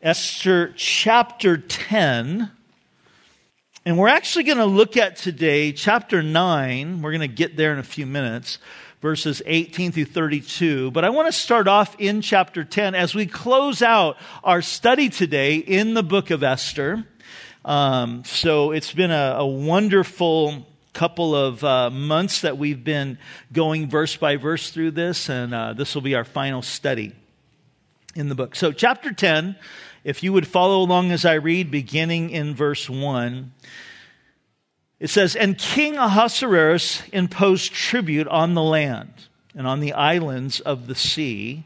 Esther chapter 10. And we're actually going to look at today chapter 9. We're going to get there in a few minutes, verses 18 through 32. But I want to start off in chapter 10 as we close out our study today in the book of Esther. Um, so it's been a, a wonderful couple of uh, months that we've been going verse by verse through this, and uh, this will be our final study in the book. So, chapter 10 if you would follow along as I read, beginning in verse 1, it says, And King Ahasuerus imposed tribute on the land and on the islands of the sea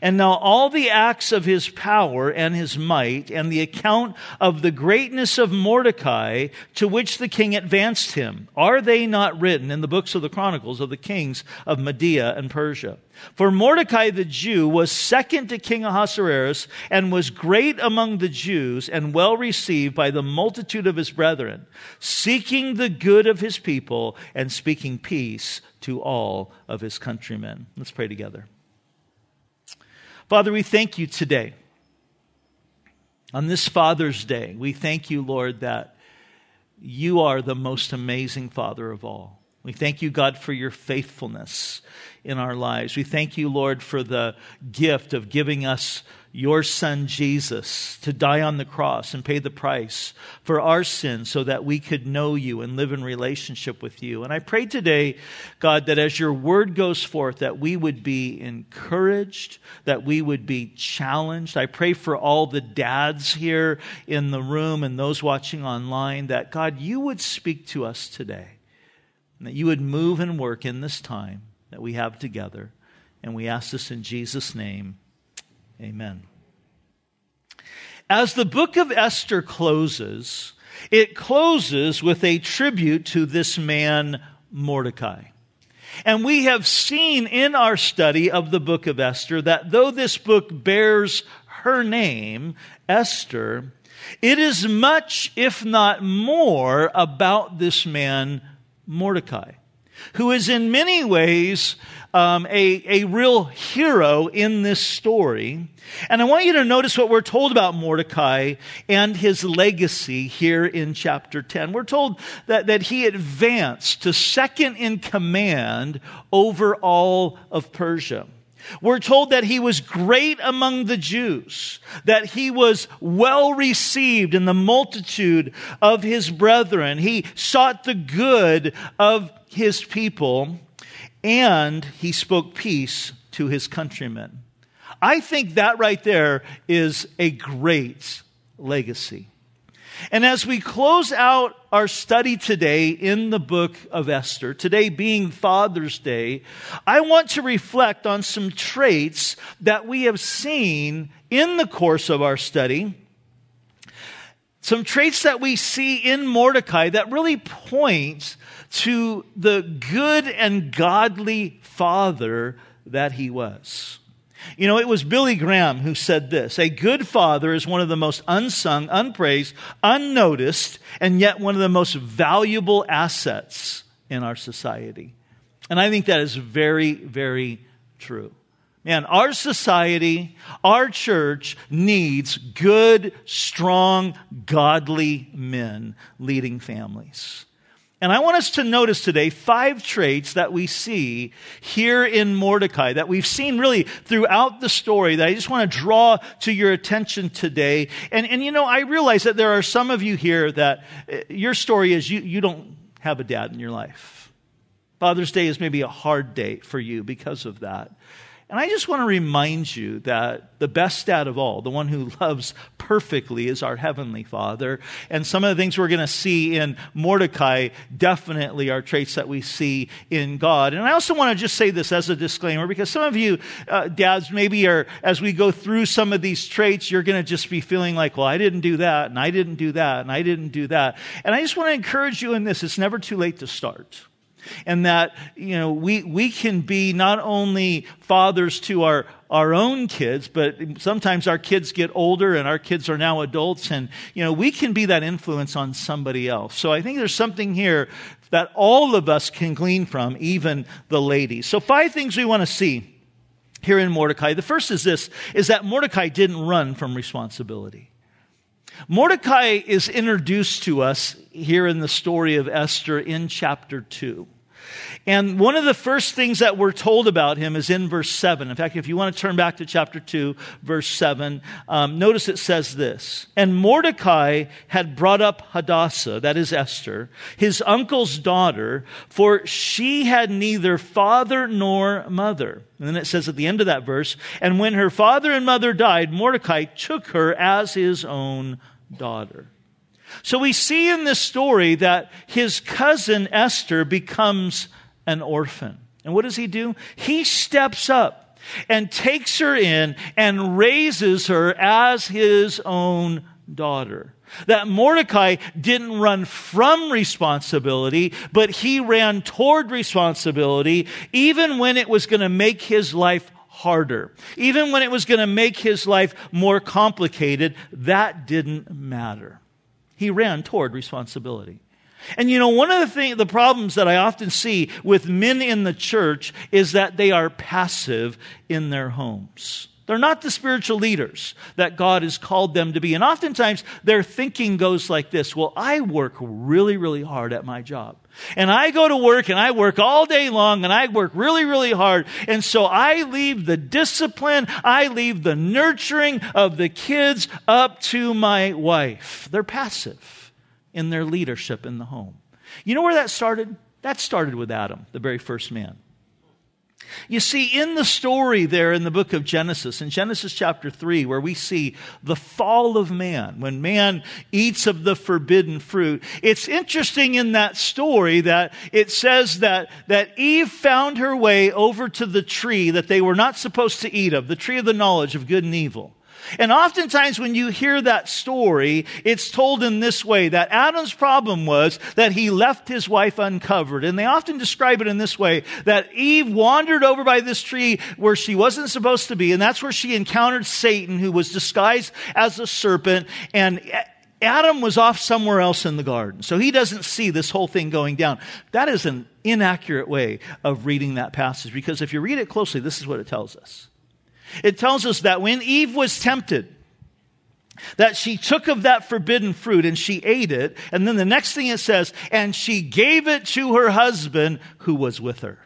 and now all the acts of his power and his might, and the account of the greatness of Mordecai to which the king advanced him, are they not written in the books of the chronicles of the kings of Media and Persia? For Mordecai the Jew was second to King Ahasuerus, and was great among the Jews, and well received by the multitude of his brethren, seeking the good of his people, and speaking peace to all of his countrymen. Let's pray together. Father, we thank you today. On this Father's Day, we thank you, Lord, that you are the most amazing Father of all. We thank you, God, for your faithfulness in our lives. We thank you, Lord, for the gift of giving us your son Jesus to die on the cross and pay the price for our sins so that we could know you and live in relationship with you. And I pray today, God, that as your word goes forth, that we would be encouraged, that we would be challenged. I pray for all the dads here in the room and those watching online that God, you would speak to us today and that you would move and work in this time that we have together. And we ask this in Jesus' name. Amen. As the book of Esther closes, it closes with a tribute to this man, Mordecai. And we have seen in our study of the book of Esther that though this book bears her name, Esther, it is much, if not more, about this man, Mordecai, who is in many ways um, a, a real hero in this story. And I want you to notice what we're told about Mordecai and his legacy here in chapter 10. We're told that, that he advanced to second in command over all of Persia. We're told that he was great among the Jews, that he was well received in the multitude of his brethren. He sought the good of his people, and he spoke peace to his countrymen. I think that right there is a great legacy. And as we close out our study today in the book of Esther, today being Father's Day, I want to reflect on some traits that we have seen in the course of our study. Some traits that we see in Mordecai that really point to the good and godly father that he was. You know, it was Billy Graham who said this A good father is one of the most unsung, unpraised, unnoticed, and yet one of the most valuable assets in our society. And I think that is very, very true. Man, our society, our church needs good, strong, godly men leading families. And I want us to notice today five traits that we see here in Mordecai, that we've seen really throughout the story, that I just want to draw to your attention today. And, and you know, I realize that there are some of you here that uh, your story is you, you don't have a dad in your life. Father's Day is maybe a hard day for you because of that. And I just want to remind you that the best dad of all, the one who loves perfectly, is our Heavenly Father. And some of the things we're going to see in Mordecai definitely are traits that we see in God. And I also want to just say this as a disclaimer because some of you, uh, dads, maybe are, as we go through some of these traits, you're going to just be feeling like, well, I didn't do that, and I didn't do that, and I didn't do that. And I just want to encourage you in this it's never too late to start and that you know we we can be not only fathers to our our own kids but sometimes our kids get older and our kids are now adults and you know we can be that influence on somebody else so i think there's something here that all of us can glean from even the ladies so five things we want to see here in Mordecai. The first is this, is that Mordecai didn't run from responsibility. Mordecai is introduced to us here in the story of Esther in chapter 2. And one of the first things that we're told about him is in verse 7. In fact, if you want to turn back to chapter 2, verse 7, um, notice it says this And Mordecai had brought up Hadassah, that is Esther, his uncle's daughter, for she had neither father nor mother. And then it says at the end of that verse, And when her father and mother died, Mordecai took her as his own daughter. So we see in this story that his cousin Esther becomes an orphan. And what does he do? He steps up and takes her in and raises her as his own daughter. That Mordecai didn't run from responsibility, but he ran toward responsibility even when it was going to make his life harder. Even when it was going to make his life more complicated, that didn't matter. He ran toward responsibility. And you know, one of the thing, the problems that I often see with men in the church is that they are passive in their homes. They're not the spiritual leaders that God has called them to be. And oftentimes their thinking goes like this Well, I work really, really hard at my job. And I go to work and I work all day long and I work really, really hard. And so I leave the discipline, I leave the nurturing of the kids up to my wife. They're passive in their leadership in the home. You know where that started? That started with Adam, the very first man. You see, in the story there in the book of Genesis, in Genesis chapter 3, where we see the fall of man, when man eats of the forbidden fruit, it's interesting in that story that it says that, that Eve found her way over to the tree that they were not supposed to eat of, the tree of the knowledge of good and evil. And oftentimes when you hear that story, it's told in this way that Adam's problem was that he left his wife uncovered. And they often describe it in this way that Eve wandered over by this tree where she wasn't supposed to be. And that's where she encountered Satan, who was disguised as a serpent. And Adam was off somewhere else in the garden. So he doesn't see this whole thing going down. That is an inaccurate way of reading that passage because if you read it closely, this is what it tells us. It tells us that when Eve was tempted, that she took of that forbidden fruit and she ate it. And then the next thing it says, and she gave it to her husband who was with her.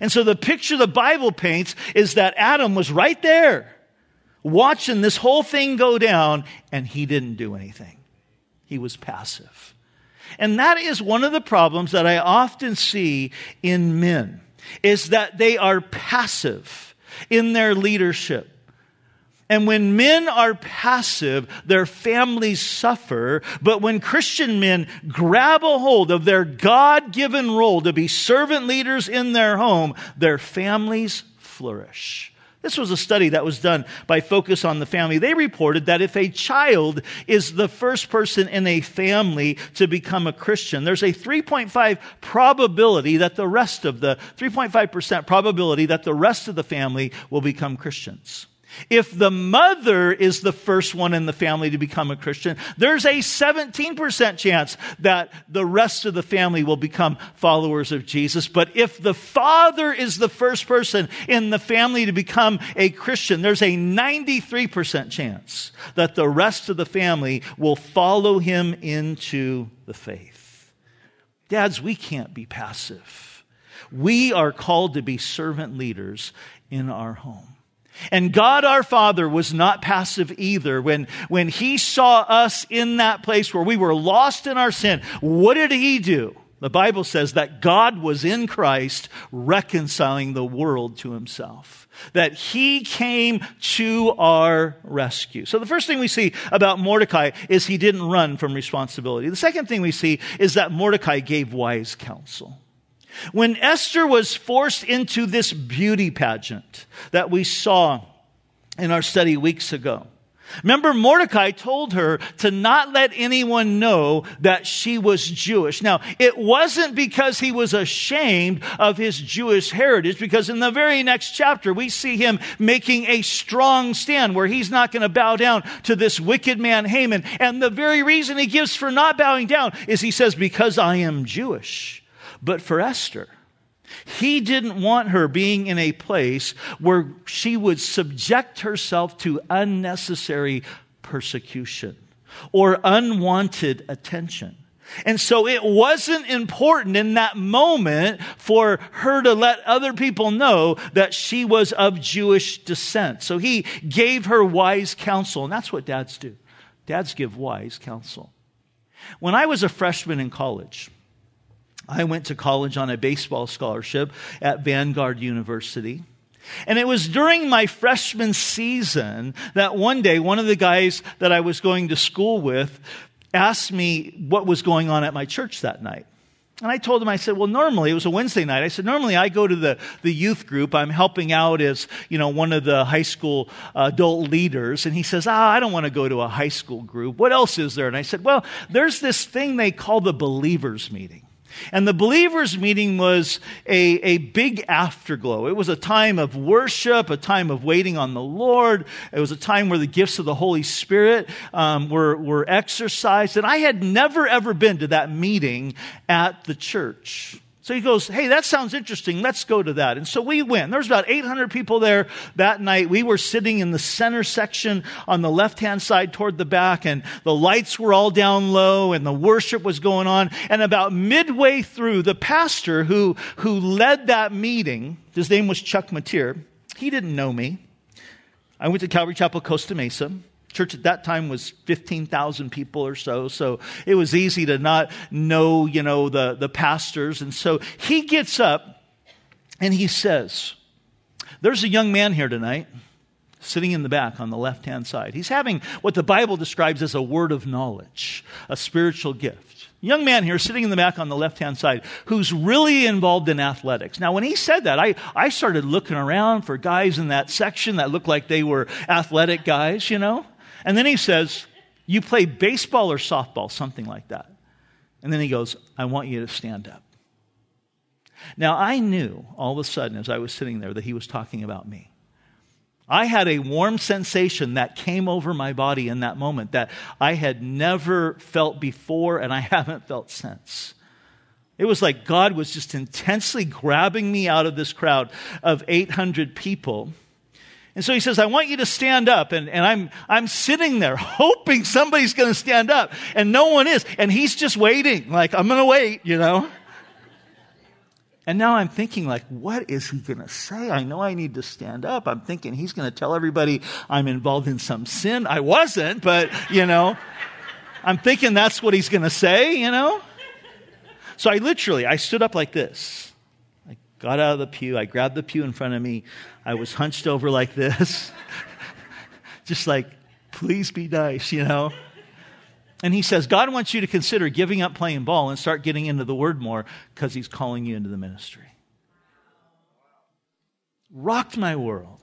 And so the picture the Bible paints is that Adam was right there watching this whole thing go down and he didn't do anything. He was passive. And that is one of the problems that I often see in men is that they are passive in their leadership. And when men are passive, their families suffer. But when Christian men grab a hold of their God given role to be servant leaders in their home, their families flourish. This was a study that was done by Focus on the Family. They reported that if a child is the first person in a family to become a Christian, there's a 3.5 probability that the rest of the 3.5% probability that the rest of the family will become Christians. If the mother is the first one in the family to become a Christian, there's a 17% chance that the rest of the family will become followers of Jesus. But if the father is the first person in the family to become a Christian, there's a 93% chance that the rest of the family will follow him into the faith. Dads, we can't be passive. We are called to be servant leaders in our home. And God our Father was not passive either. When, when He saw us in that place where we were lost in our sin, what did He do? The Bible says that God was in Christ reconciling the world to Himself. That He came to our rescue. So the first thing we see about Mordecai is he didn't run from responsibility. The second thing we see is that Mordecai gave wise counsel. When Esther was forced into this beauty pageant that we saw in our study weeks ago, Remember, Mordecai told her to not let anyone know that she was Jewish. Now, it wasn't because he was ashamed of his Jewish heritage, because in the very next chapter, we see him making a strong stand where he's not going to bow down to this wicked man, Haman. And the very reason he gives for not bowing down is he says, because I am Jewish. But for Esther, He didn't want her being in a place where she would subject herself to unnecessary persecution or unwanted attention. And so it wasn't important in that moment for her to let other people know that she was of Jewish descent. So he gave her wise counsel, and that's what dads do. Dads give wise counsel. When I was a freshman in college, I went to college on a baseball scholarship at Vanguard University. And it was during my freshman season that one day, one of the guys that I was going to school with asked me what was going on at my church that night. And I told him, I said, well, normally, it was a Wednesday night. I said, normally I go to the, the youth group. I'm helping out as, you know, one of the high school adult leaders. And he says, ah, I don't want to go to a high school group. What else is there? And I said, well, there's this thing they call the believers meeting. And the believers' meeting was a, a big afterglow. It was a time of worship, a time of waiting on the Lord. It was a time where the gifts of the Holy Spirit um, were, were exercised. And I had never, ever been to that meeting at the church. So he goes, Hey, that sounds interesting. Let's go to that. And so we went. There was about 800 people there that night. We were sitting in the center section on the left hand side toward the back, and the lights were all down low, and the worship was going on. And about midway through, the pastor who, who led that meeting, his name was Chuck Mateer, he didn't know me. I went to Calvary Chapel, Costa Mesa church at that time was 15,000 people or so. So it was easy to not know, you know, the, the pastors. And so he gets up and he says, There's a young man here tonight sitting in the back on the left hand side. He's having what the Bible describes as a word of knowledge, a spiritual gift. Young man here sitting in the back on the left hand side who's really involved in athletics. Now, when he said that, I, I started looking around for guys in that section that looked like they were athletic guys, you know? And then he says, You play baseball or softball, something like that. And then he goes, I want you to stand up. Now, I knew all of a sudden as I was sitting there that he was talking about me. I had a warm sensation that came over my body in that moment that I had never felt before and I haven't felt since. It was like God was just intensely grabbing me out of this crowd of 800 people and so he says, I want you to stand up. And, and I'm, I'm sitting there hoping somebody's going to stand up. And no one is. And he's just waiting. Like, I'm going to wait, you know? And now I'm thinking, like, what is he going to say? I know I need to stand up. I'm thinking he's going to tell everybody I'm involved in some sin. I wasn't, but, you know, I'm thinking that's what he's going to say, you know? So I literally, I stood up like this got out of the pew. I grabbed the pew in front of me. I was hunched over like this, just like, please be nice, you know? And he says, God wants you to consider giving up playing ball and start getting into the word more because he's calling you into the ministry. Rocked my world.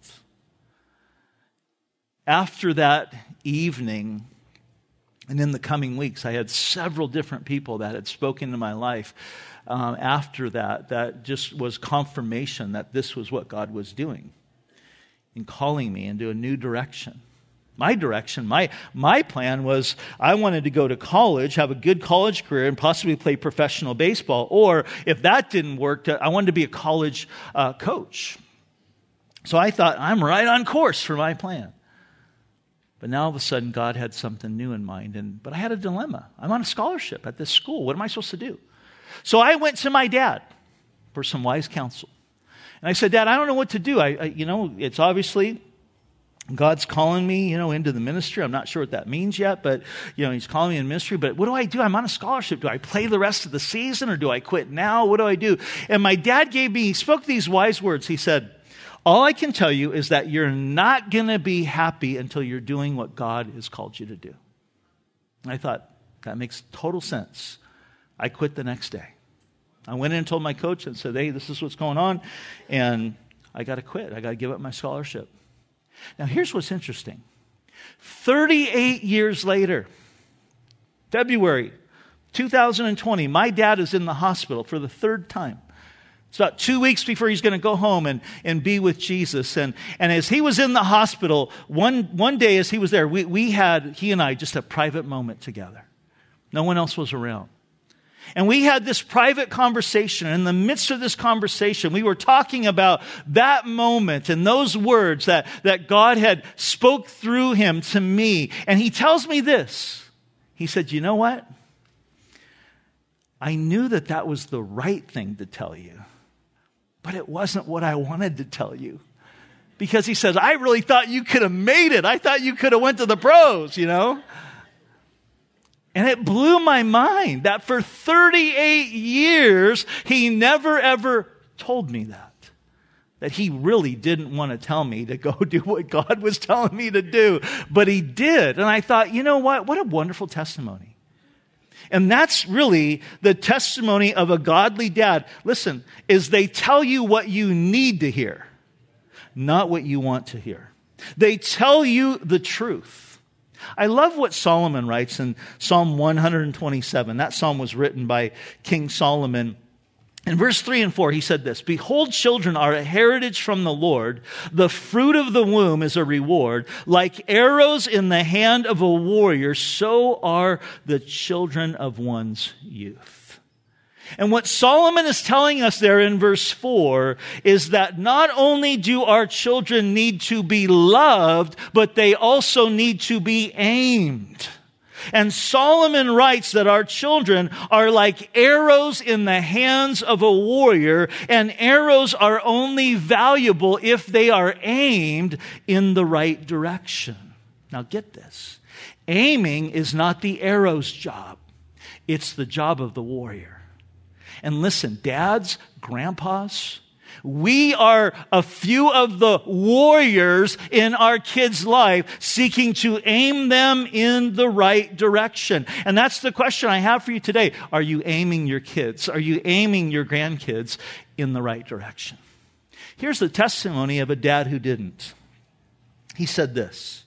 After that evening, and in the coming weeks, I had several different people that had spoken to my life um, after that that just was confirmation that this was what God was doing in calling me into a new direction. My direction, my, my plan was I wanted to go to college, have a good college career, and possibly play professional baseball. Or if that didn't work, I wanted to be a college uh, coach. So I thought, I'm right on course for my plan. But now all of a sudden, God had something new in mind. And, but I had a dilemma. I'm on a scholarship at this school. What am I supposed to do? So I went to my dad for some wise counsel. And I said, Dad, I don't know what to do. I, I, you know, it's obviously God's calling me, you know, into the ministry. I'm not sure what that means yet, but, you know, He's calling me in ministry. But what do I do? I'm on a scholarship. Do I play the rest of the season or do I quit now? What do I do? And my dad gave me, he spoke these wise words. He said, All I can tell you is that you're not going to be happy until you're doing what God has called you to do. And I thought, that makes total sense. I quit the next day. I went in and told my coach and said, hey, this is what's going on. And I got to quit. I got to give up my scholarship. Now, here's what's interesting 38 years later, February 2020, my dad is in the hospital for the third time. It's about two weeks before he's going to go home and, and be with Jesus. And, and as he was in the hospital, one, one day as he was there, we, we had, he and I, just a private moment together. No one else was around. And we had this private conversation. In the midst of this conversation, we were talking about that moment and those words that, that God had spoke through him to me. And he tells me this. He said, you know what? I knew that that was the right thing to tell you, but it wasn't what I wanted to tell you. Because he says, I really thought you could have made it. I thought you could have went to the pros, you know? And it blew my mind that for 38 years, he never ever told me that. That he really didn't want to tell me to go do what God was telling me to do. But he did. And I thought, you know what? What a wonderful testimony. And that's really the testimony of a godly dad. Listen, is they tell you what you need to hear, not what you want to hear. They tell you the truth. I love what Solomon writes in Psalm 127. That psalm was written by King Solomon. In verse 3 and 4, he said this Behold, children are a heritage from the Lord. The fruit of the womb is a reward. Like arrows in the hand of a warrior, so are the children of one's youth. And what Solomon is telling us there in verse 4 is that not only do our children need to be loved, but they also need to be aimed. And Solomon writes that our children are like arrows in the hands of a warrior, and arrows are only valuable if they are aimed in the right direction. Now get this. Aiming is not the arrow's job. It's the job of the warrior. And listen, dads, grandpas, we are a few of the warriors in our kids' life seeking to aim them in the right direction. And that's the question I have for you today. Are you aiming your kids? Are you aiming your grandkids in the right direction? Here's the testimony of a dad who didn't. He said this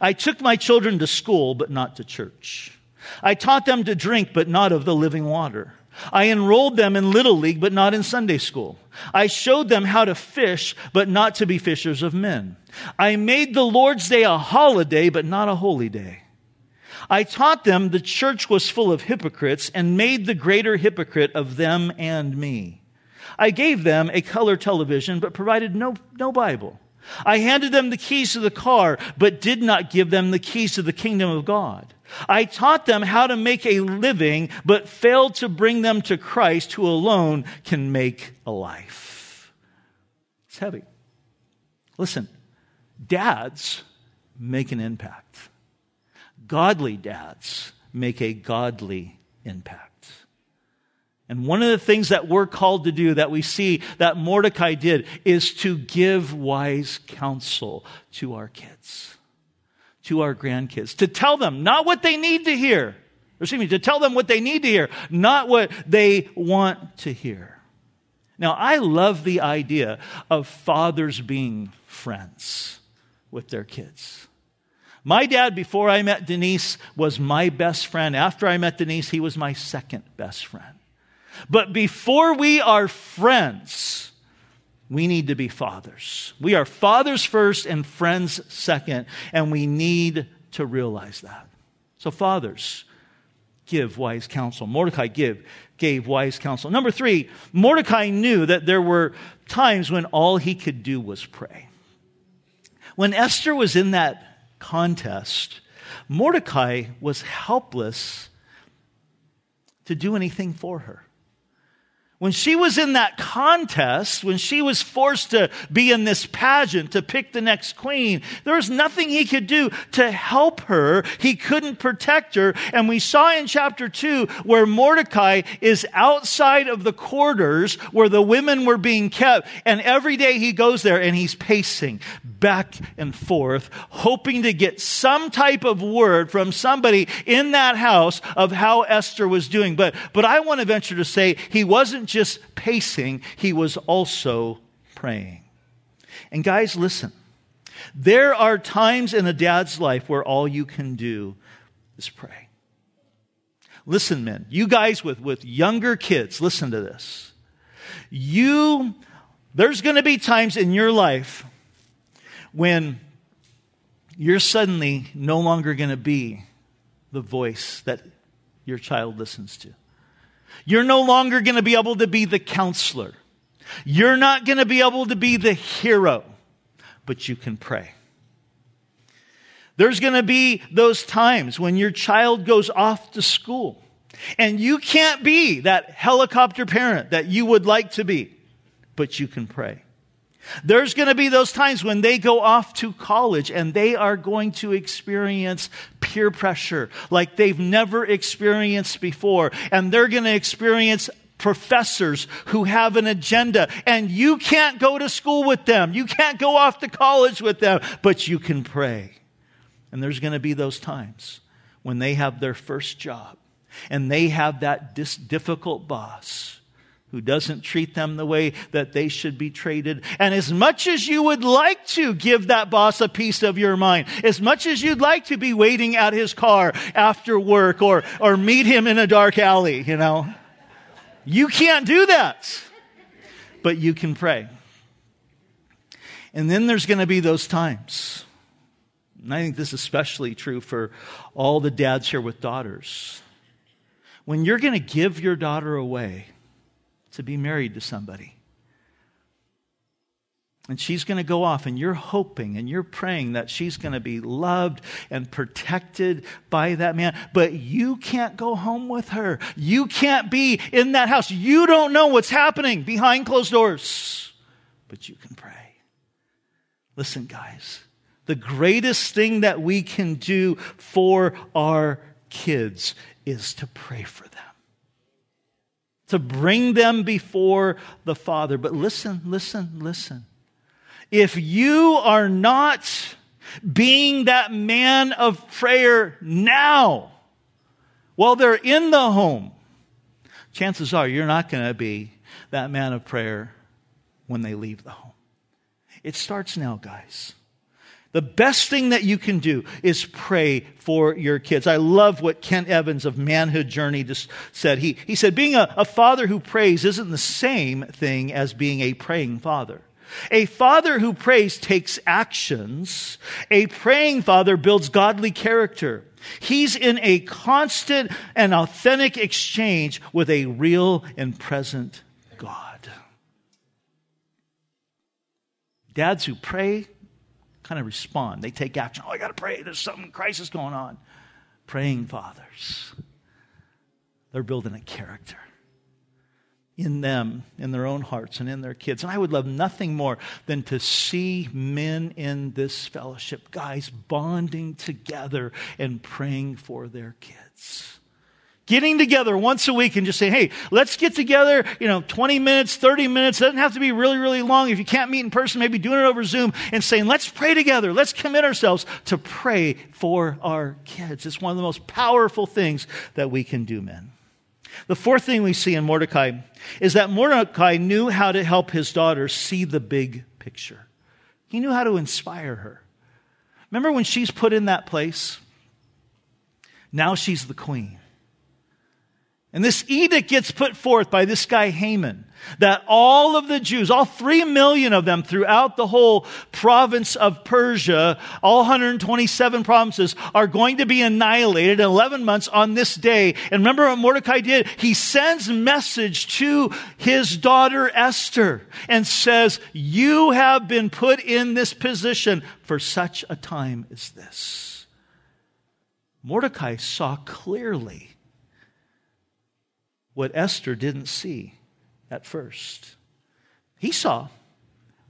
I took my children to school, but not to church. I taught them to drink, but not of the living water. I enrolled them in Little League, but not in Sunday school. I showed them how to fish, but not to be fishers of men. I made the Lord's Day a holiday, but not a holy day. I taught them the church was full of hypocrites and made the greater hypocrite of them and me. I gave them a color television, but provided no, no Bible. I handed them the keys to the car, but did not give them the keys to the kingdom of God. I taught them how to make a living, but failed to bring them to Christ, who alone can make a life. It's heavy. Listen, dads make an impact. Godly dads make a godly impact. And one of the things that we're called to do that we see that Mordecai did is to give wise counsel to our kids, to our grandkids, to tell them not what they need to hear, excuse me, to tell them what they need to hear, not what they want to hear. Now, I love the idea of fathers being friends with their kids. My dad, before I met Denise, was my best friend. After I met Denise, he was my second best friend. But before we are friends, we need to be fathers. We are fathers first and friends second, and we need to realize that. So, fathers, give wise counsel. Mordecai give, gave wise counsel. Number three, Mordecai knew that there were times when all he could do was pray. When Esther was in that contest, Mordecai was helpless to do anything for her. When she was in that contest, when she was forced to be in this pageant to pick the next queen, there was nothing he could do to help her. He couldn't protect her. And we saw in chapter two where Mordecai is outside of the quarters where the women were being kept. And every day he goes there and he's pacing back and forth, hoping to get some type of word from somebody in that house of how Esther was doing. But, but I want to venture to say he wasn't wasn't just pacing, he was also praying. And guys, listen. There are times in a dad's life where all you can do is pray. Listen, men, you guys with, with younger kids, listen to this. You, there's going to be times in your life when you're suddenly no longer going to be the voice that your child listens to. You're no longer going to be able to be the counselor. You're not going to be able to be the hero, but you can pray. There's going to be those times when your child goes off to school and you can't be that helicopter parent that you would like to be, but you can pray. There's going to be those times when they go off to college and they are going to experience peer pressure like they've never experienced before. And they're going to experience professors who have an agenda and you can't go to school with them. You can't go off to college with them, but you can pray. And there's going to be those times when they have their first job and they have that dis- difficult boss who doesn't treat them the way that they should be treated. And as much as you would like to give that boss a piece of your mind, as much as you'd like to be waiting at his car after work or, or meet him in a dark alley, you know, you can't do that. But you can pray. And then there's going to be those times. And I think this is especially true for all the dads here with daughters. When you're going to give your daughter away to be married to somebody. And she's going to go off, and you're hoping and you're praying that she's going to be loved and protected by that man. But you can't go home with her. You can't be in that house. You don't know what's happening behind closed doors. But you can pray. Listen, guys, the greatest thing that we can do for our kids is to pray for them to bring them before the Father. But listen, listen, listen. If you are not being that man of prayer now, while they're in the home, chances are you're not going to be that man of prayer when they leave the home. It starts now, guys. The best thing that you can do is pray for your kids. I love what Kent Evans of Manhood Journey just said. He, he said, being a, a father who prays isn't the same thing as being a praying father. A father who prays takes actions. A praying father builds godly character. He's in a constant and authentic exchange with a real and present God. Dads who pray kind of respond. They take action. Oh, I got to pray. There's something crisis going on. Praying fathers. They're building a character in them, in their own hearts, and in their kids. And I would love nothing more than to see men in this fellowship, guys bonding together and praying for their kids. Getting together once a week and just say, hey, let's get together, you know, 20 minutes, 30 minutes. It doesn't have to be really, really long. If you can't meet in person, maybe doing it over Zoom and saying, let's pray together. Let's commit ourselves to pray for our kids. It's one of the most powerful things that we can do, men. The fourth thing we see in Mordecai is that Mordecai knew how to help his daughter see the big picture. He knew how to inspire her. Remember when she's put in that place? Now she's the queen. And this edict gets put forth by this guy Haman that all of the Jews, all three million of them throughout the whole province of Persia, all 127 provinces are going to be annihilated in 11 months on this day. And remember what Mordecai did? He sends message to his daughter Esther and says, you have been put in this position for such a time as this. Mordecai saw clearly what Esther didn't see at first. He saw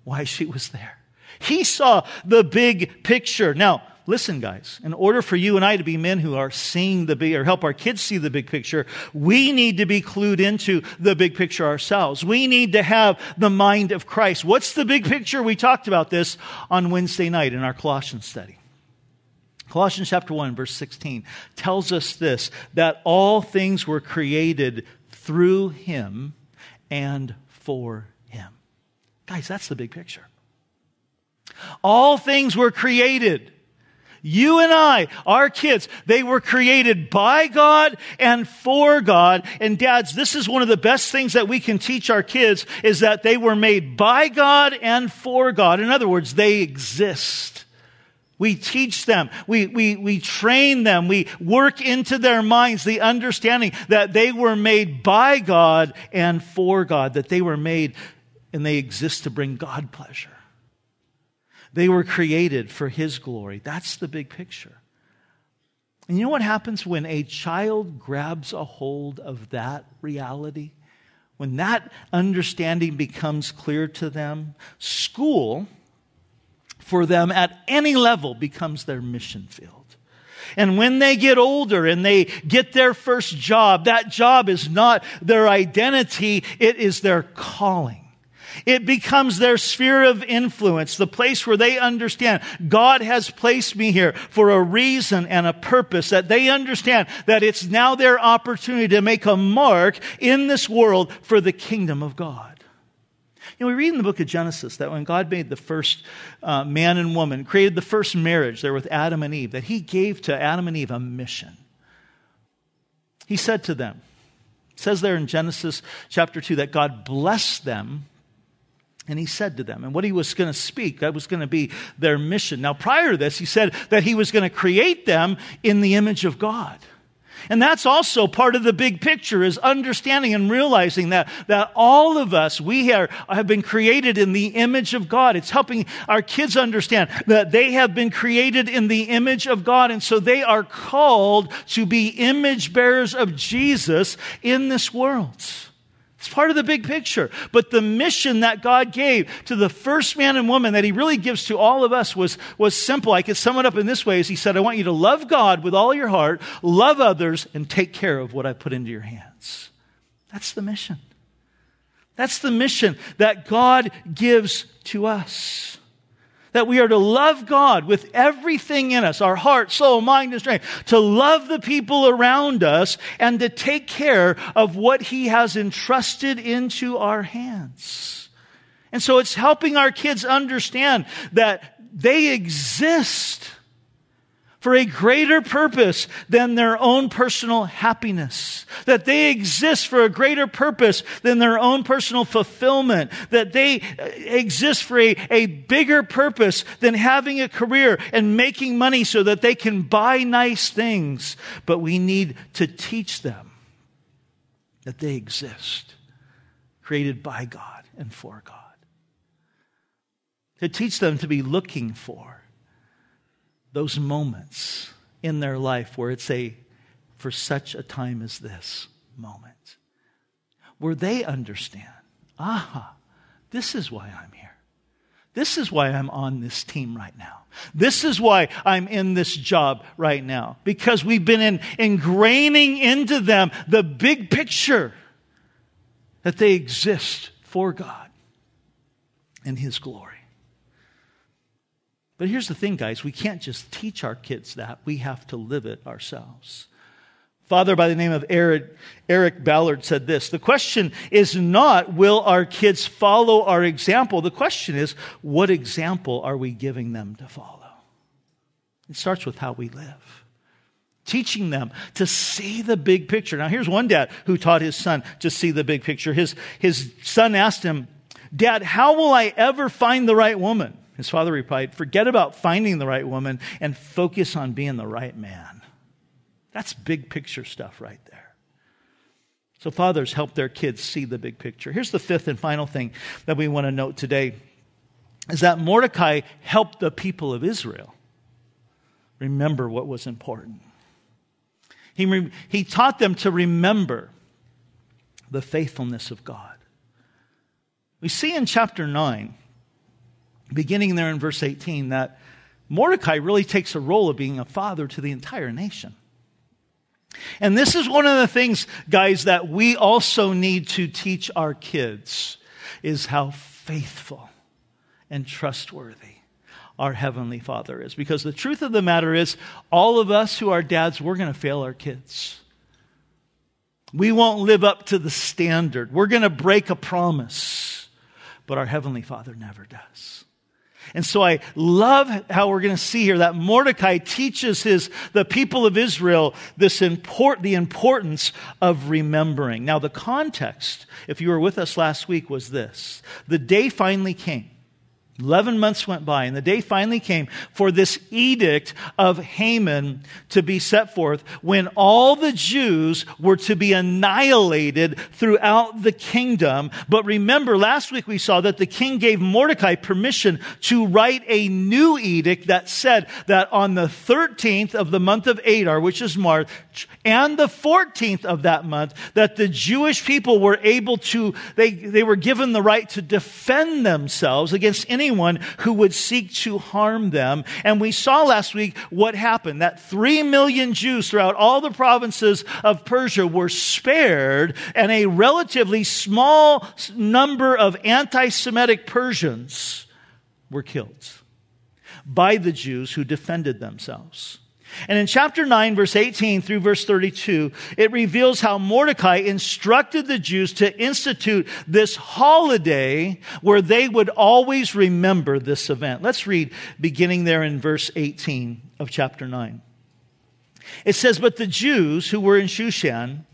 why she was there. He saw the big picture. Now, listen, guys, in order for you and I to be men who are seeing the big, or help our kids see the big picture, we need to be clued into the big picture ourselves. We need to have the mind of Christ. What's the big picture? We talked about this on Wednesday night in our Colossians study. Colossians chapter 1, verse 16 tells us this that all things were created through him and for him. Guys, that's the big picture. All things were created. You and I, our kids, they were created by God and for God. And dads, this is one of the best things that we can teach our kids is that they were made by God and for God. In other words, they exist We teach them. We, we, we train them. We work into their minds the understanding that they were made by God and for God, that they were made and they exist to bring God pleasure. They were created for His glory. That's the big picture. And you know what happens when a child grabs a hold of that reality? When that understanding becomes clear to them, school for them at any level becomes their mission field. And when they get older and they get their first job, that job is not their identity, it is their calling. It becomes their sphere of influence, the place where they understand God has placed me here for a reason and a purpose, that they understand that it's now their opportunity to make a mark in this world for the kingdom of God. You know, we read in the book of Genesis that when God made the first uh, man and woman, created the first marriage there with Adam and Eve, that he gave to Adam and Eve a mission. He said to them, says there in Genesis chapter 2 that God blessed them and he said to them, and what he was going to speak, that was going to be their mission. Now, prior to this, he said that he was going to create them in the image of God. And that's also part of the big picture is understanding and realizing that, that all of us, we are, have been created in the image of God. It's helping our kids understand that they have been created in the image of God. And so they are called to be image bearers of Jesus in this world. It's part of the big picture. But the mission that God gave to the first man and woman that he really gives to all of us was, was simple. I could sum it up in this way as he said, I want you to love God with all your heart, love others, and take care of what I put into your hands. That's the mission. That's the mission that God gives to us that we are to love God with everything in us, our heart, soul, mind, and strength, to love the people around us and to take care of what He has entrusted into our hands. And so it's helping our kids understand that they exist for a greater purpose than their own personal happiness. That they exist for a greater purpose than their own personal fulfillment. That they uh, exist for a, a bigger purpose than having a career and making money so that they can buy nice things. But we need to teach them that they exist, created by God and for God. To teach them to be looking for those moments in their life where it's a, for such a time as this moment, where they understand, aha, this is why I'm here. This is why I'm on this team right now. This is why I'm in this job right now. Because we've been in, ingraining into them the big picture that they exist for God and His glory. But here's the thing, guys we can't just teach our kids that, we have to live it ourselves. Father by the name of Eric, Eric Ballard said this The question is not, will our kids follow our example? The question is, what example are we giving them to follow? It starts with how we live. Teaching them to see the big picture. Now, here's one dad who taught his son to see the big picture. His, his son asked him, Dad, how will I ever find the right woman? His father replied, Forget about finding the right woman and focus on being the right man. That's big picture stuff right there. So, fathers help their kids see the big picture. Here's the fifth and final thing that we want to note today is that Mordecai helped the people of Israel remember what was important. He, re- he taught them to remember the faithfulness of God. We see in chapter 9 beginning there in verse 18, that Mordecai really takes a role of being a father to the entire nation. And this is one of the things, guys, that we also need to teach our kids is how faithful and trustworthy our Heavenly Father is. Because the truth of the matter is, all of us who are dads, we're going to fail our kids. We won't live up to the standard. We're going to break a promise. But our Heavenly Father never does. And so I love how we're going to see here that Mordecai teaches his, the people of Israel this import, the importance of remembering. Now, the context, if you were with us last week, was this. The day finally came Eleven months went by, and the day finally came for this edict of Haman to be set forth when all the Jews were to be annihilated throughout the kingdom. But remember, last week we saw that the king gave Mordecai permission to write a new edict that said that on the 13th of the month of Adar, which is March, and the 14th of that month, that the Jewish people were able to, they, they were given the right to defend themselves against any anyone who would seek to harm them. And we saw last week what happened that three million Jews throughout all the provinces of Persia were spared, and a relatively small number of anti Semitic Persians were killed by the Jews who defended themselves. And in chapter 9, verse 18 through verse 32, it reveals how Mordecai instructed the Jews to institute this holiday where they would always remember this event. Let's read beginning there in verse 18 of chapter 9. It says, But the Jews who were in Shushan,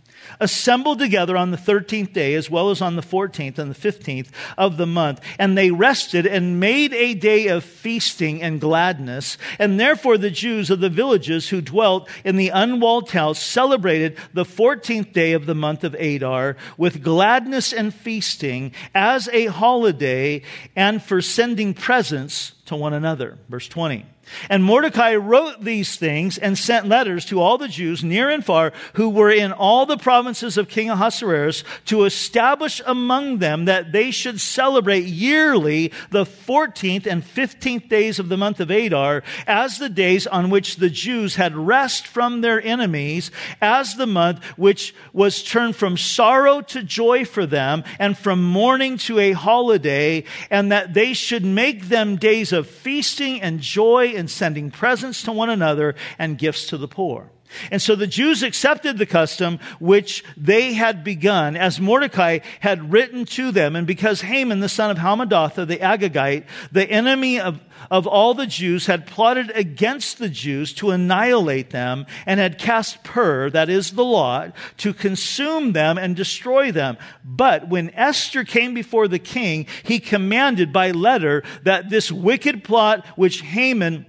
assembled together on the 13th day, as well as on the 14th and the 15th of the month. And they rested and made a day of feasting and gladness. And therefore the Jews of the villages who dwelt in the unwalled house celebrated the 14th day of the month of Adar with gladness and feasting as a holiday and for sending presents to one another. Verse 20. And Mordecai wrote these things and sent letters to all the Jews near and far who were in all the provinces of King Ahasuerus to establish among them that they should celebrate yearly the 14th and 15th days of the month of Adar as the days on which the Jews had rest from their enemies, as the month which was turned from sorrow to joy for them and from mourning to a holiday, and that they should make them days of feasting and joy and sending presents to one another and gifts to the poor. And so the Jews accepted the custom which they had begun as Mordecai had written to them. And because Haman, the son of Hammedatha, the Agagite, the enemy of of all the Jews had plotted against the Jews to annihilate them and had cast pur, that is the lot, to consume them and destroy them. But when Esther came before the king, he commanded by letter that this wicked plot which Haman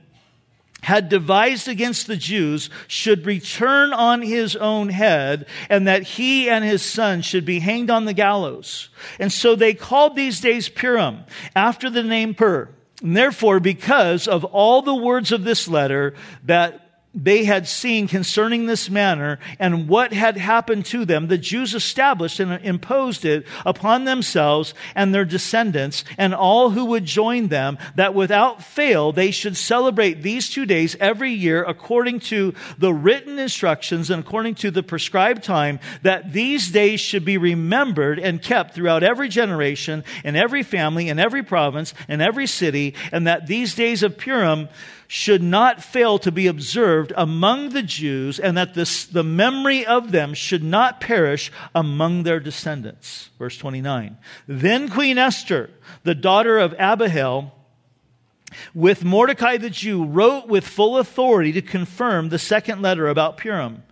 had devised against the Jews should return on his own head and that he and his son should be hanged on the gallows. And so they called these days Purim after the name Pur. And therefore, because of all the words of this letter that they had seen concerning this manner and what had happened to them, the Jews established and imposed it upon themselves and their descendants and all who would join them that without fail they should celebrate these two days every year according to the written instructions and according to the prescribed time that these days should be remembered and kept throughout every generation in every family in every province in every city and that these days of Purim should not fail to be observed among the Jews, and that this, the memory of them should not perish among their descendants. Verse 29. Then Queen Esther, the daughter of Abihail, with Mordecai the Jew, wrote with full authority to confirm the second letter about Purim.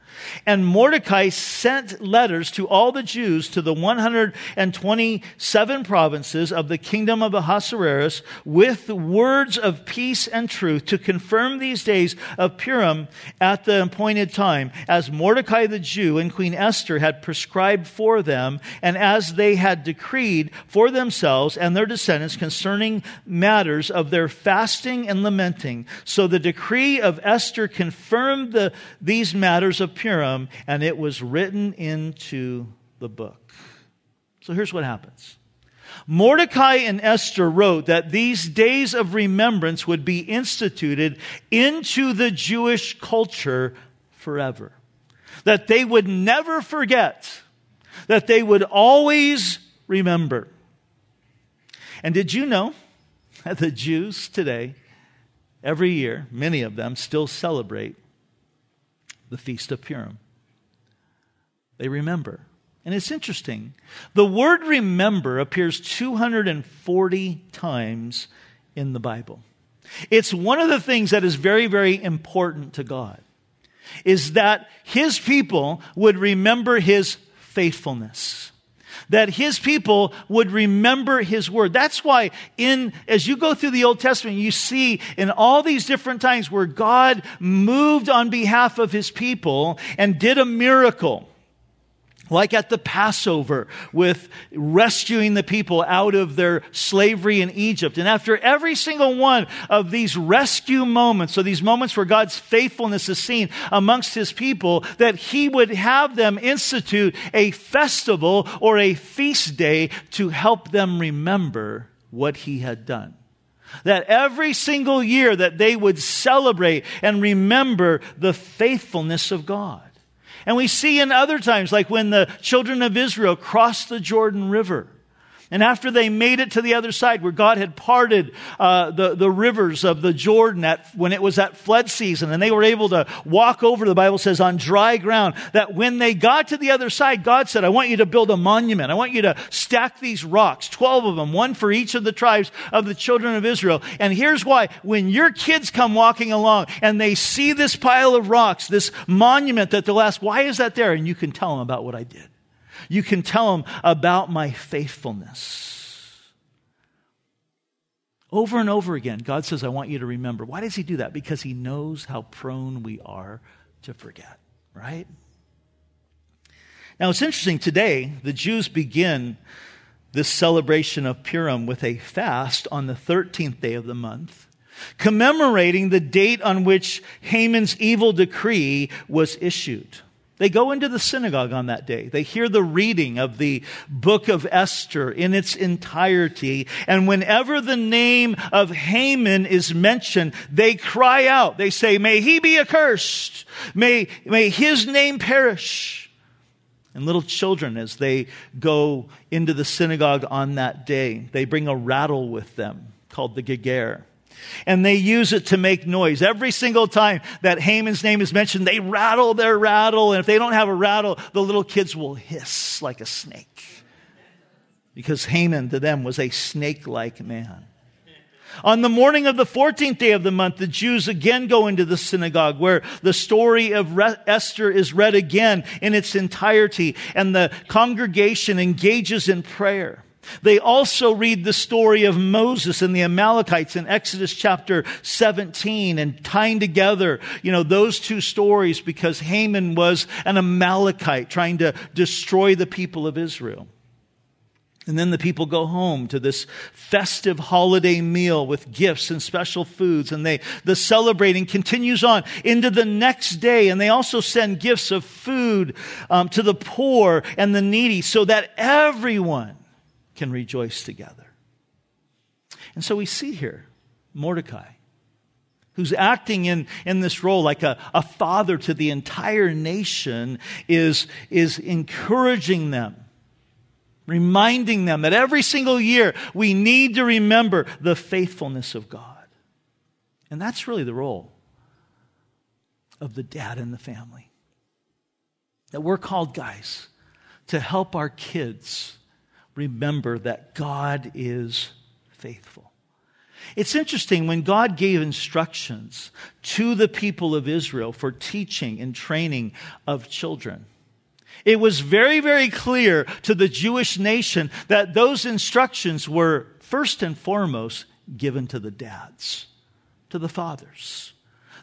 And Mordecai sent letters to all the Jews to the 127 provinces of the kingdom of Ahasuerus with words of peace and truth to confirm these days of Purim at the appointed time, as Mordecai the Jew and Queen Esther had prescribed for them, and as they had decreed for themselves and their descendants concerning matters of their fasting and lamenting. So the decree of Esther confirmed the, these matters of Purim and it was written into the book. So here's what happens. Mordecai and Esther wrote that these days of remembrance would be instituted into the Jewish culture forever. That they would never forget, that they would always remember. And did you know that the Jews today, every year, many of them still celebrate the Feast of Purim. They remember. And it's interesting. The word remember appears 240 times in the Bible. It's one of the things that is very, very important to God is that his people would remember his faithfulness. That his people would remember his word. That's why in, as you go through the Old Testament, you see in all these different times where God moved on behalf of his people and did a miracle like at the Passover with rescuing the people out of their slavery in Egypt. And after every single one of these rescue moments, so these moments where God's faithfulness is seen amongst his people, that he would have them institute a festival or a feast day to help them remember what he had done. That every single year that they would celebrate and remember the faithfulness of God. And we see in other times, like when the children of Israel crossed the Jordan River. And after they made it to the other side, where God had parted uh, the, the rivers of the Jordan at, when it was at flood season, and they were able to walk over, the Bible says, on dry ground, that when they got to the other side, God said, I want you to build a monument. I want you to stack these rocks, 12 of them, one for each of the tribes of the children of Israel. And here's why. When your kids come walking along and they see this pile of rocks, this monument that they'll ask, why is that there? And you can tell them about what I did. You can tell them about my faithfulness. Over and over again, God says, I want you to remember. Why does He do that? Because He knows how prone we are to forget, right? Now, it's interesting. Today, the Jews begin this celebration of Purim with a fast on the 13th day of the month, commemorating the date on which Haman's evil decree was issued. They go into the synagogue on that day. They hear the reading of the book of Esther in its entirety. And whenever the name of Haman is mentioned, they cry out. They say, may he be accursed. May, may his name perish. And little children, as they go into the synagogue on that day, they bring a rattle with them called the Geger and they use it to make noise. Every single time that Haman's name is mentioned, they rattle their rattle. And if they don't have a rattle, the little kids will hiss like a snake. Because Haman to them was a snake like man. On the morning of the 14th day of the month, the Jews again go into the synagogue where the story of Esther is read again in its entirety and the congregation engages in prayer. They also read the story of Moses and the Amalekites in Exodus chapter 17 and tying together, you know, those two stories because Haman was an Amalekite trying to destroy the people of Israel. And then the people go home to this festive holiday meal with gifts and special foods. And they, the celebrating continues on into the next day. And they also send gifts of food um, to the poor and the needy so that everyone can rejoice together. And so we see here Mordecai, who's acting in, in this role like a, a father to the entire nation, is, is encouraging them, reminding them that every single year we need to remember the faithfulness of God. And that's really the role of the dad in the family. That we're called, guys, to help our kids remember that God is faithful. It's interesting when God gave instructions to the people of Israel for teaching and training of children. It was very, very clear to the Jewish nation that those instructions were first and foremost given to the dads, to the fathers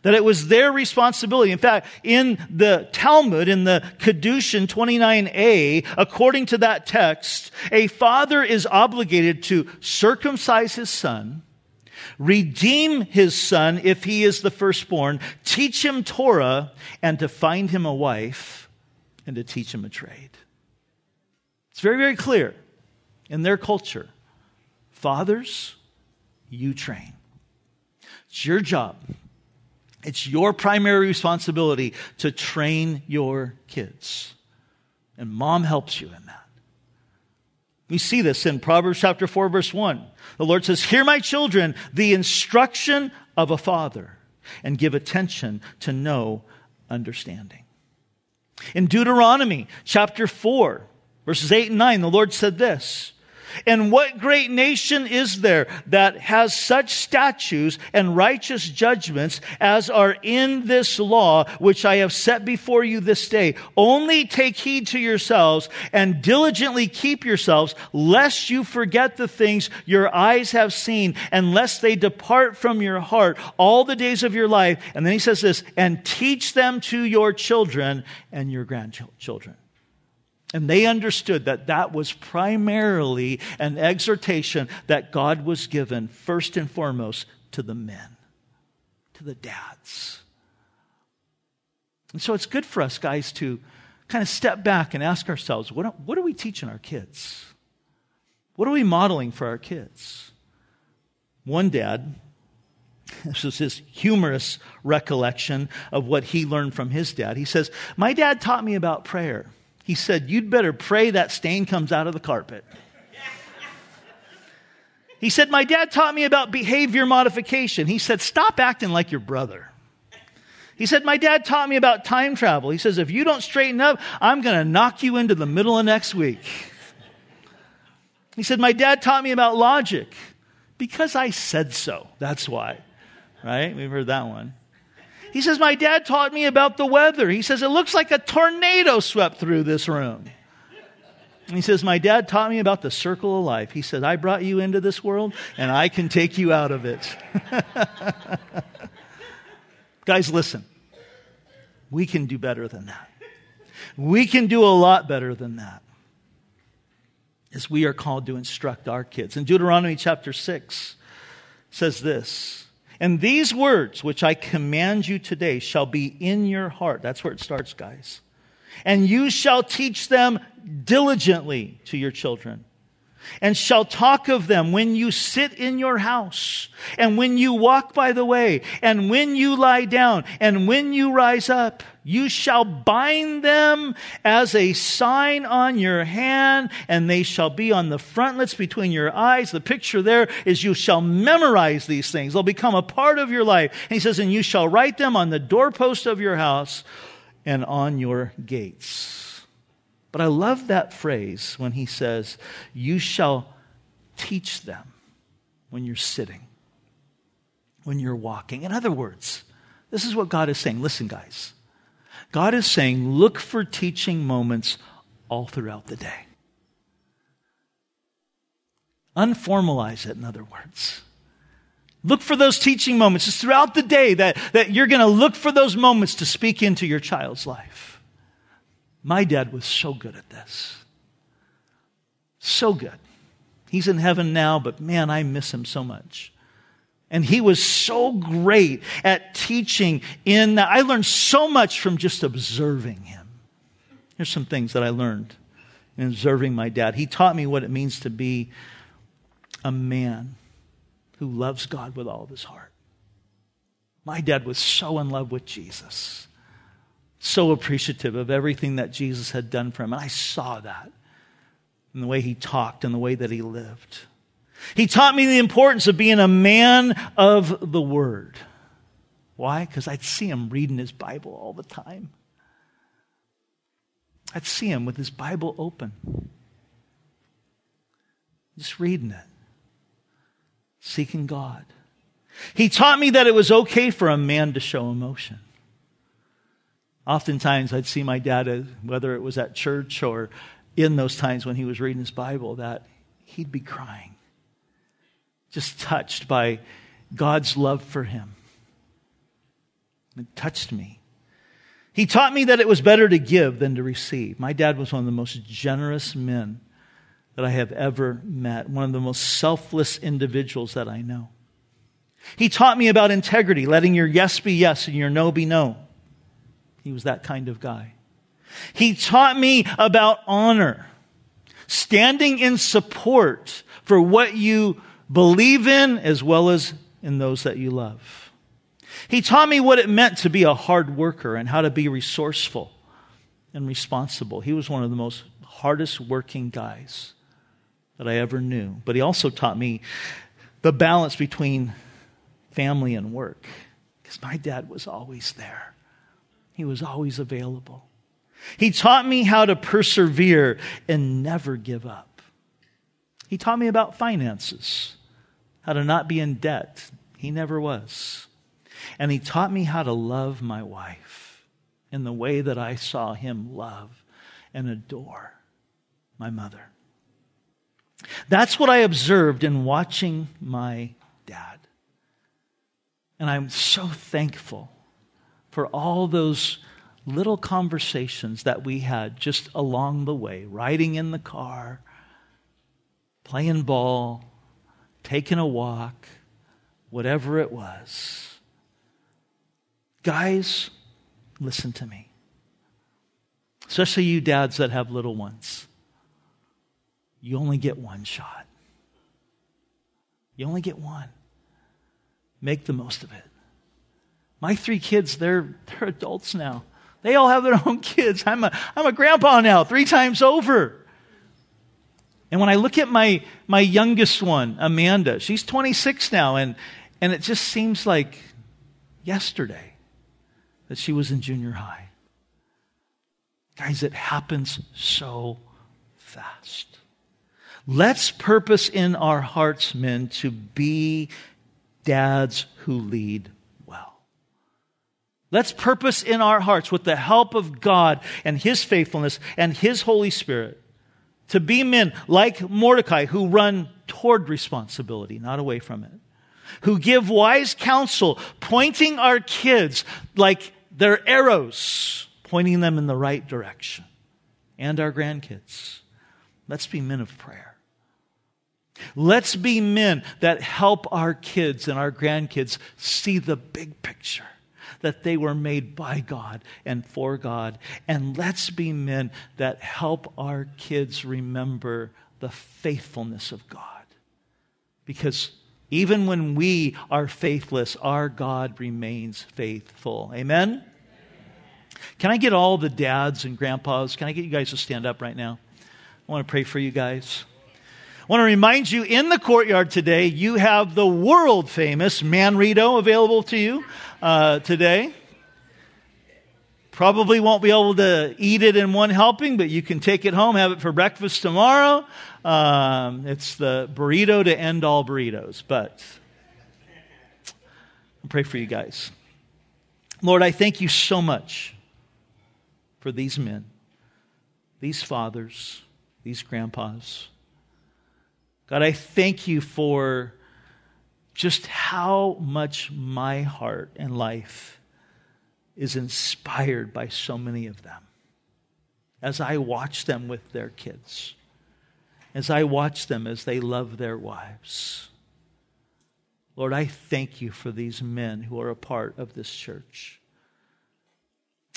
that it was their responsibility. In fact, in the Talmud, in the Kedushin 29a, according to that text, a father is obligated to circumcise his son, redeem his son if he is the firstborn, teach him Torah, and to find him a wife, and to teach him a trade. It's very, very clear in their culture. Fathers, you train. It's your job it's your primary responsibility to train your kids. And mom helps you in that. We see this in Proverbs chapter 4 verse 1. The Lord says, Hear my children, the instruction of a father, and give attention to know understanding. In Deuteronomy chapter 4, verses 8 and 9, the Lord said this, And what great nation is there that has such statutes and righteous judgments as are in this law, which I have set before you this day? Only take heed to yourselves and diligently keep yourselves, lest you forget the things your eyes have seen, and lest they depart from your heart all the days of your life. And then he says this, and teach them to your children and your grandchildren. And they understood that that was primarily an exhortation that God was given first and foremost to the men, to the dads. And so it's good for us, guys, to kind of step back and ask ourselves what, what are we teaching our kids? What are we modeling for our kids? One dad, this is his humorous recollection of what he learned from his dad. He says, My dad taught me about prayer. He said, You'd better pray that stain comes out of the carpet. He said, My dad taught me about behavior modification. He said, Stop acting like your brother. He said, My dad taught me about time travel. He says, If you don't straighten up, I'm going to knock you into the middle of next week. He said, My dad taught me about logic because I said so. That's why. Right? We've heard that one. He says, My dad taught me about the weather. He says, It looks like a tornado swept through this room. And he says, My dad taught me about the circle of life. He said, I brought you into this world and I can take you out of it. Guys, listen. We can do better than that. We can do a lot better than that. As we are called to instruct our kids. In Deuteronomy chapter 6 says this and these words which I command you today shall be in your heart. That's where it starts, guys. And you shall teach them diligently to your children and shall talk of them when you sit in your house, and when you walk by the way, and when you lie down, and when you rise up. You shall bind them as a sign on your hand, and they shall be on the frontlets between your eyes. The picture there is you shall memorize these things. They'll become a part of your life. And he says, and you shall write them on the doorpost of your house and on your gates. But I love that phrase when he says, You shall teach them when you're sitting, when you're walking. In other words, this is what God is saying. Listen, guys. God is saying, look for teaching moments all throughout the day. Unformalize it, in other words. Look for those teaching moments. It's throughout the day that, that you're going to look for those moments to speak into your child's life. My dad was so good at this. So good. He's in heaven now, but man, I miss him so much. And he was so great at teaching in. I learned so much from just observing him. Here's some things that I learned in observing my dad. He taught me what it means to be a man who loves God with all of his heart. My dad was so in love with Jesus so appreciative of everything that Jesus had done for him. And I saw that in the way he talked and the way that he lived. He taught me the importance of being a man of the word. Why? Because I'd see him reading his Bible all the time. I'd see him with his Bible open, just reading it, seeking God. He taught me that it was okay for a man to show emotion. Oftentimes, I'd see my dad, uh, whether it was at church or in those times when he was reading his Bible, that he'd be crying, just touched by God's love for him. It touched me. He taught me that it was better to give than to receive. My dad was one of the most generous men that I have ever met, one of the most selfless individuals that I know. He taught me about integrity, letting your yes be yes and your no be no. He was that kind of guy. He taught me about honor, standing in support for what you believe in as well as in those that you love. He taught me what it meant to be a hard worker and how to be resourceful and responsible. He was one of the most hardest working guys that I ever knew. But he also taught me the balance between family and work because my dad was always there. He was always available. He taught me how to persevere and never give up. He taught me about finances, how to not be in debt. He never was. And he taught me how to love my wife in the way that I saw him love and adore my mother. That's what I observed in watching my dad. And I'm so thankful for all those little conversations that we had just along the way, riding in the car, playing ball, taking a walk, whatever it was. Guys, listen to me. Especially you dads that have little ones. You only get one shot. You only get one. Make the most of it. My three kids, they're, they're adults now. They all have their own kids. I'm a, I'm a grandpa now, three times over. And when I look at my, my youngest one, Amanda, she's 26 now, and, and it just seems like yesterday that she was in junior high. Guys, it happens so fast. Let's purpose in our hearts, men, to be dads who lead. Let's purpose in our hearts, with the help of God and His faithfulness and His Holy Spirit, to be men like Mordecai who run toward responsibility, not away from it, who give wise counsel, pointing our kids like they're arrows, pointing them in the right direction, and our grandkids. Let's be men of prayer. Let's be men that help our kids and our grandkids see the big picture that they were made by God and for God. And let's be men that help our kids remember the faithfulness of God. Because even when we are faithless, our God remains faithful. Amen? Can I get all the dads and grandpas? Can I get you guys to stand up right now? I want to pray for you guys. I want to remind you in the courtyard today, you have the world famous Manrito available to you uh, today. Probably won't be able to eat it in one helping, but you can take it home, have it for breakfast tomorrow. Um, it's the burrito to end all burritos. But I'll pray for you guys. Lord, I thank you so much for these men, these fathers, these grandpas. God, I thank you for just how much my heart and life is inspired by so many of them. As I watch them with their kids, as I watch them as they love their wives. Lord, I thank you for these men who are a part of this church.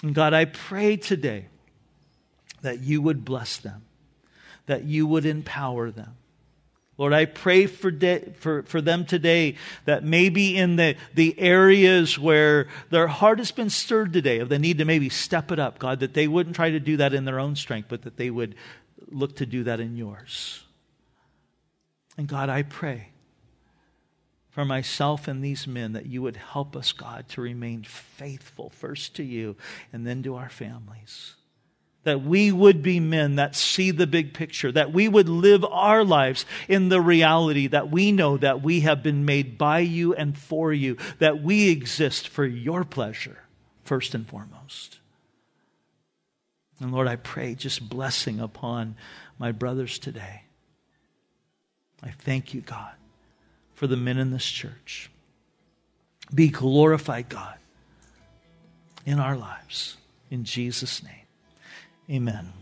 And God, I pray today that you would bless them, that you would empower them, Lord, I pray for, de- for, for them today that maybe in the, the areas where their heart has been stirred today, of the need to maybe step it up, God, that they wouldn't try to do that in their own strength, but that they would look to do that in yours. And God, I pray for myself and these men that you would help us, God, to remain faithful first to you and then to our families that we would be men that see the big picture, that we would live our lives in the reality that we know that we have been made by you and for you, that we exist for your pleasure, first and foremost. And Lord, I pray just blessing upon my brothers today. I thank you, God, for the men in this church. Be glorified, God, in our lives. In Jesus' name. Amen.